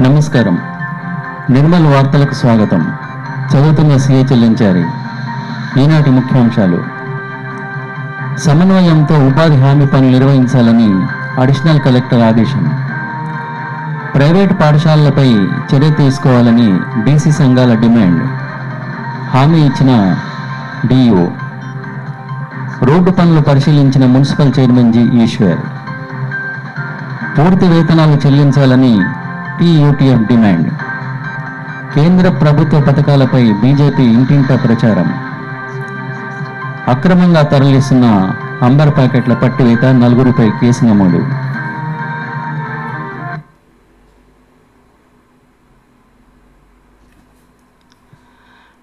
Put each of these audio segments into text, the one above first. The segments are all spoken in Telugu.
నమస్కారం. నిర్మల్ వార్తలకు స్వాగతం. చదువుతున్న సిఏ చెల్లించారి. ఈనాటి ముఖ్యాంశాలు. సమన్వయంతో ఉపాధి హామీ పనులు నిర్వహించాలని అడిషనల్ కలెక్టర్ ఆదేశం. ప్రైవేట్ పాఠశాలలపై చర్య తీసుకోవాలని బీసీ సంఘాల డిమాండ్. హామీ ఇచ్చిన డిఈఓ. రోడ్డు పనులు పరిశీలించిన మున్సిపల్ చైర్మన్ జి ఈశ్వర్. పూర్తి వేతనాలు చెల్లించాలని టీయూటీఎఫ్ డిమాండ్. కేంద్ర ప్రభుత్వ పథకాలపై బీజేపీ ఇంటింటా ప్రచారం. అక్రమంగా తరలిస్తున్న అంబర్ ప్యాకెట్ల పట్టివేత నలుగురిపై కేసు నమోదు.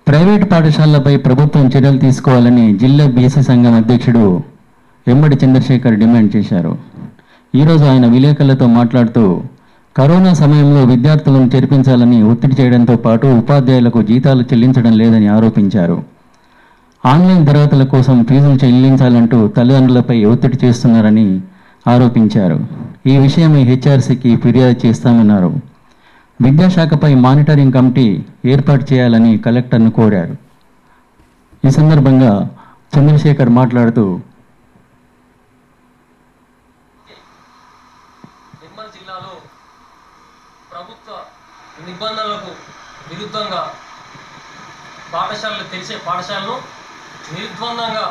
ప్రైవేటు పాఠశాలలపై ప్రభుత్వం చర్యలు తీసుకోవాలని జిల్లా బీసీ సంఘం అధ్యక్షుడు ఎమ్మడి చంద్రశేఖర్ డిమాండ్ చేశారు. ఈరోజు ఆయన విలేకరులతో మాట్లాడుతూ కరోనా సమయంలో విద్యార్థులను చేర్పించాలని ఒత్తిడి చేయడంతో పాటు ఉపాధ్యాయులకు జీతాలు చెల్లించడం లేదని ఆరోపించారు. ఆన్లైన్ తరగతుల కోసం ఫీజులు చెల్లించాలంటూ తల్లిదండ్రులపై ఒత్తిడి చేస్తున్నారని ఆరోపించారు. ఈ విషయమై హెచ్ఆర్సీకి ఫిర్యాదు చేస్తామన్నారు. విద్యాశాఖపై మానిటరింగ్ కమిటీ ఏర్పాటు చేయాలని కలెక్టర్ను కోరారు. ఈ సందర్భంగా చంద్రశేఖర్ మాట్లాడుతూ నిర్మల్ జిల్లాలో ప్రభుత్వ నిబంధనలకు విరుద్ధంగా పాఠశాలలు తెరిచే పాఠశాలను నిర్ద్వందంగా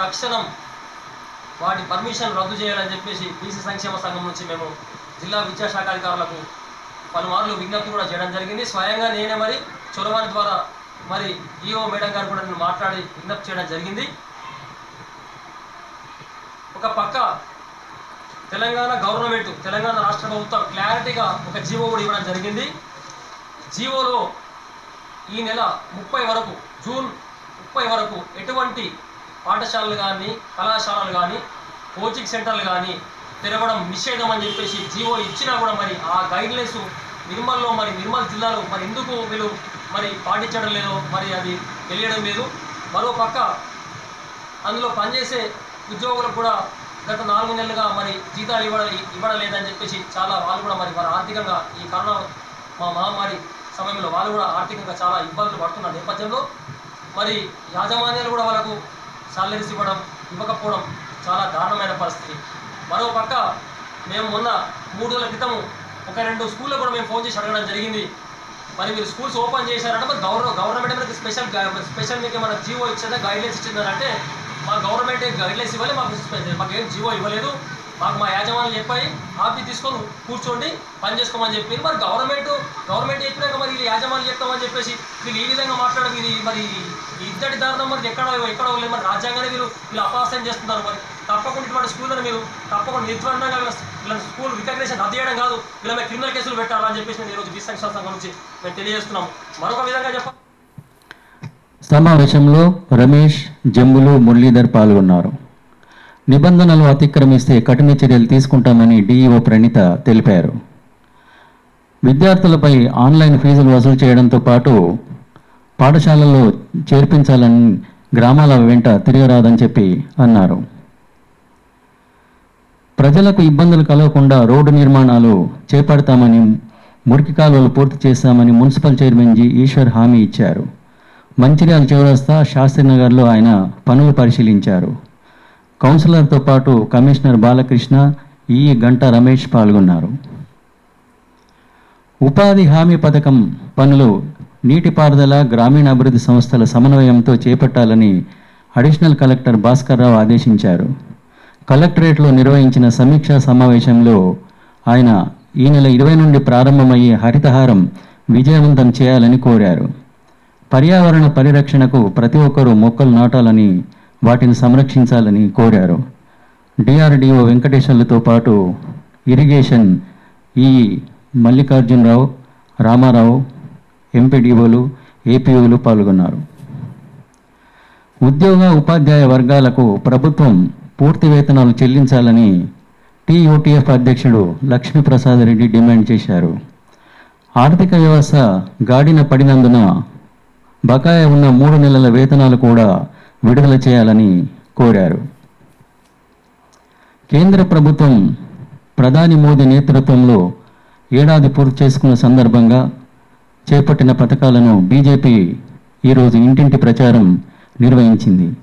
తక్షణం వాటి పర్మిషన్ రద్దు చేయాలని చెప్పేసి బీసీ సంక్షేమ సంఘం నుంచి మేము జిల్లా విద్యాశాఖ అధికారులకు పలుమార్లు విజ్ఞప్తి కూడా చేయడం జరిగింది. స్వయంగా నేనే మరి చొరవాణి ద్వారా మరి ఈఓ మేడం గారు కూడా నేను మాట్లాడి విజ్ఞప్తి చేయడం జరిగింది. ఒక పక్క తెలంగాణ గవర్నమెంట్ తెలంగాణ రాష్ట్ర ప్రభుత్వం క్లారిటీగా ఒక జీవో కూడా ఇవ్వడం జరిగింది. జీవోలో ఈ నెల ముప్పై వరకు జూన్ ముప్పై వరకు ఎటువంటి పాఠశాలలు కానీ కళాశాలలు కానీ కోచింగ్ సెంటర్లు కానీ తెరవడం నిషేధం అని చెప్పేసి జీవో ఇచ్చినా కూడా మరి ఆ గైడ్లైన్స్ నిర్మల్లో మరి నిర్మల్ జిల్లాలో మరి ఎందుకు వీళ్ళు మరి పాటించడం లేదో మరి అది తెలియడం లేదు. మరో పక్క అందులో పనిచేసే ఉద్యోగులకు కూడా గత నాలుగు నెలలుగా మరి జీతాలు ఇవ్వడం ఇవ్వడం లేదని చెప్పేసి చాలా వాళ్ళు కూడా మరి వారు ఆర్థికంగా ఈ కరోనా మా మహమ్మారి సమయంలో వాళ్ళు కూడా ఆర్థికంగా చాలా ఇబ్బందులు పడుతున్న నేపథ్యంలో మరి యాజమాన్యాలు కూడా వాళ్ళకు సాలరీస్ ఇవ్వడం ఇవ్వకపోవడం చాలా దారుణమైన పరిస్థితి. మరో పక్క మేము మొన్న మూడు రోజుల క్రితము ఒక రెండు స్కూల్లో కూడా మేము ఫోన్ చేసి అడగడం జరిగింది. మరి మీరు స్కూల్స్ ఓపెన్ చేశారంటే మరి గవర్న గవర్నమెంట్ మనకి స్పెషల్ స్పెషల్ మీకు ఏమైనా జీవో ఇచ్చిందా గైడ్లైన్స్ ఇచ్చిందా అంటే మా గవర్నమెంట్ గైడ్లైన్స్ ఇవ్వాలి మాకు మాకు ఏం జీవో ఇవ్వలేదు. మాకు మా యాజమాన్యం చెప్పాయి ఆపి తీసుకొని కూర్చోండి పని చేసుకోమని చెప్పి మరి గవర్నమెంట్ గవర్నమెంట్ చెప్పినాక మరి వీళ్ళు యాజమాన్యం చెప్తామని చెప్పేసి వీళ్ళు ఈ విధంగా మాట్లాడి వీళ్ళు మరి ఈ ఇద్దటి దారుణం మరి ఎక్కడ ఎక్కడ లేదు మరి రాజ్యాంగానే వీళ్ళు వీళ్ళు అపాసం చేస్తున్నారు మరి. తప్పకుండా ఇటువంటి స్కూళ్ళని మీరు తప్పకుండా నిర్ద్వందంగా వీళ్ళ స్కూల్ రికగ్నేషన్ రద్దు చేయడం కాదు. వీళ్ళ మీద క్రిమినల్ కేసులు పెట్టాలని చెప్పేసి నేను ఈరోజు బీసీ సంక్షేమ గురించి మేము తెలియజేస్తున్నాం మరొక విధంగా చెప్పాలి సమావేశంలో రమేష్ జంబులు మురళీధర్ పాల్గొన్నారు. నిబంధనలు అతిక్రమిస్తే కఠిన చర్యలు తీసుకుంటామని డీఈఓ ప్రణీత తెలిపారు. విద్యార్థులపై ఆన్లైన్ ఫీజులు వసూలు చేయడంతో పాటు పాఠశాలల్లో చేర్పించాలని గ్రామాల వెంట తిరగరాదని చెప్పి అన్నారు. ప్రజలకు ఇబ్బందులు కలగకుండా రోడ్డు నిర్మాణాలు చేపడతామని మురికి కాలువలు పూర్తి చేస్తామని మున్సిపల్ చైర్మన్ జి. ఈశ్వర్ హామీ ఇచ్చారు. మంచిర్యాల చౌరస్తా శాస్త్రినగర్లో ఆయన పనులు పరిశీలించారు. కౌన్సిలర్తో పాటు కమిషనర్ బాలకృష్ణ ఈ గంట రమేష్ పాల్గొన్నారు. ఉపాధి హామీ పథకం పనులు నీటిపారుదల గ్రామీణాభివృద్ధి సంస్థల సమన్వయంతో చేపట్టాలని అడిషనల్ కలెక్టర్ భాస్కర్రావు ఆదేశించారు. కలెక్టరేట్లో నిర్వహించిన సమీక్షా సమావేశంలో ఆయన ఈ నెల ఇరవై నుండి ప్రారంభమయ్యే హరితహారం విజయవంతం చేయాలని కోరారు. పర్యావరణ పరిరక్షణకు ప్రతి ఒక్కరూ మొక్కలు నాటాలని వాటిని సంరక్షించాలని కోరారు. డిఆర్డిఓ వెంకటేశ్వర్లతో పాటు ఇరిగేషన్ ఈ మల్లికార్జునరావు రామారావు ఎంపీడీఓలు ఏపీఓలు పాల్గొన్నారు. ఉద్యోగ ఉపాధ్యాయ వర్గాలకు ప్రభుత్వం పూర్తి వేతనాలు చెల్లించాలని టీయూటీఎఫ్ అధ్యక్షుడు లక్ష్మీప్రసాద్ రెడ్డి డిమాండ్ చేశారు. ఆర్థిక వ్యవస్థ గాడిన పడినందున బకాయ ఉన్న మూడు నెలల వేతనాలు కూడా విడుదల చేయాలని కోరారు. కేంద్ర ప్రభుత్వం ప్రధాని మోదీ నేతృత్వంలో ఏడాది పూర్తి చేసుకున్న సందర్భంగా చేపట్టిన పథకాలను బీజేపీ ఈరోజు ఇంటింటి ప్రచారం నిర్వహించింది.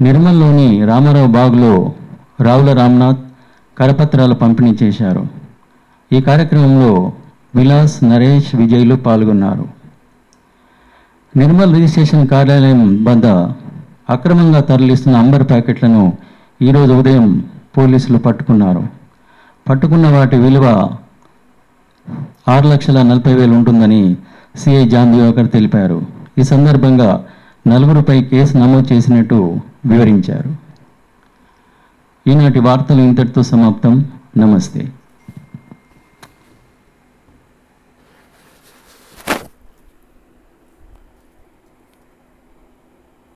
నిర్మల్లోని రామారావు బాగ్లో రావుల రామ్నాథ్ కరపత్రాలు పంపిణీ చేశారు. ఈ కార్యక్రమంలో విలాస్ నరేష్ విజయ్లు పాల్గొన్నారు. నిర్మల్ రిజిస్ట్రేషన్ కార్యాలయం వద్ద అక్రమంగా తరలిస్తున్న అంబర్ ప్యాకెట్లను ఈరోజు ఉదయం పోలీసులు పట్టుకున్నారు. పట్టుకున్న వాటి విలువ ఆరు లక్షల నలభై వేలు ఉంటుందని సిఐ జాన్ దివాకర్ తెలిపారు. ఈ సందర్భంగా నలుగురుపై కేసు నమోదు చేసినట్టు వివరించారు. ఈనాటి వార్తలు ఇంతటితో సమాప్తం. నమస్తే.